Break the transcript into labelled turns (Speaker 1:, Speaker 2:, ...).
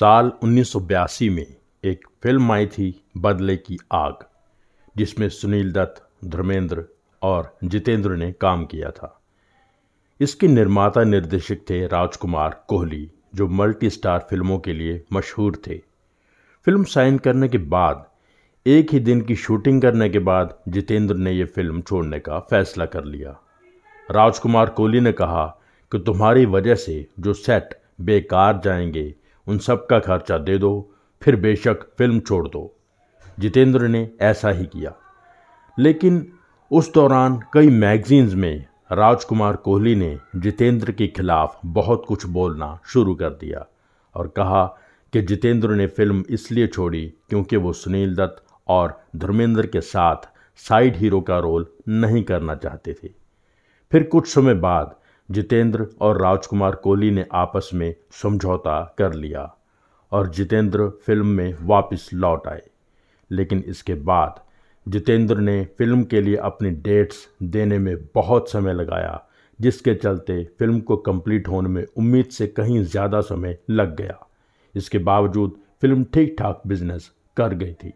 Speaker 1: साल 1982 में एक फ़िल्म आई थी बदले की आग, जिसमें सुनील दत्त, धर्मेंद्र और जितेंद्र ने काम किया था। इसके निर्माता निर्देशक थे राजकुमार कोहली, जो मल्टी स्टार फ़िल्मों के लिए मशहूर थे। फ़िल्म साइन करने के बाद, एक ही दिन की शूटिंग करने के बाद जितेंद्र ने यह फ़िल्म छोड़ने का फैसला कर लिया। राजकुमार कोहली ने कहा कि तुम्हारी वजह से जो सेट बेकार जाएँगे उन सब का खर्चा दे दो, फिर बेशक फ़िल्म छोड़ दो। जितेंद्र ने ऐसा ही किया। लेकिन उस दौरान कई मैगजीन्स में राजकुमार कोहली ने जितेंद्र के खिलाफ बहुत कुछ बोलना शुरू कर दिया और कहा कि जितेंद्र ने फ़िल्म इसलिए छोड़ी क्योंकि वो सुनील दत्त और धर्मेंद्र के साथ साइड हीरो का रोल नहीं करना चाहते थे। फिर कुछ समय बाद जितेंद्र और राजकुमार कोहली ने आपस में समझौता कर लिया और जितेंद्र फ़िल्म में वापस लौट आए। लेकिन इसके बाद जितेंद्र ने फ़िल्म के लिए अपनी डेट्स देने में बहुत समय लगाया, जिसके चलते फ़िल्म को कंप्लीट होने में उम्मीद से कहीं ज़्यादा समय लग गया। इसके बावजूद फ़िल्म ठीक ठाक बिज़नेस कर गई थी।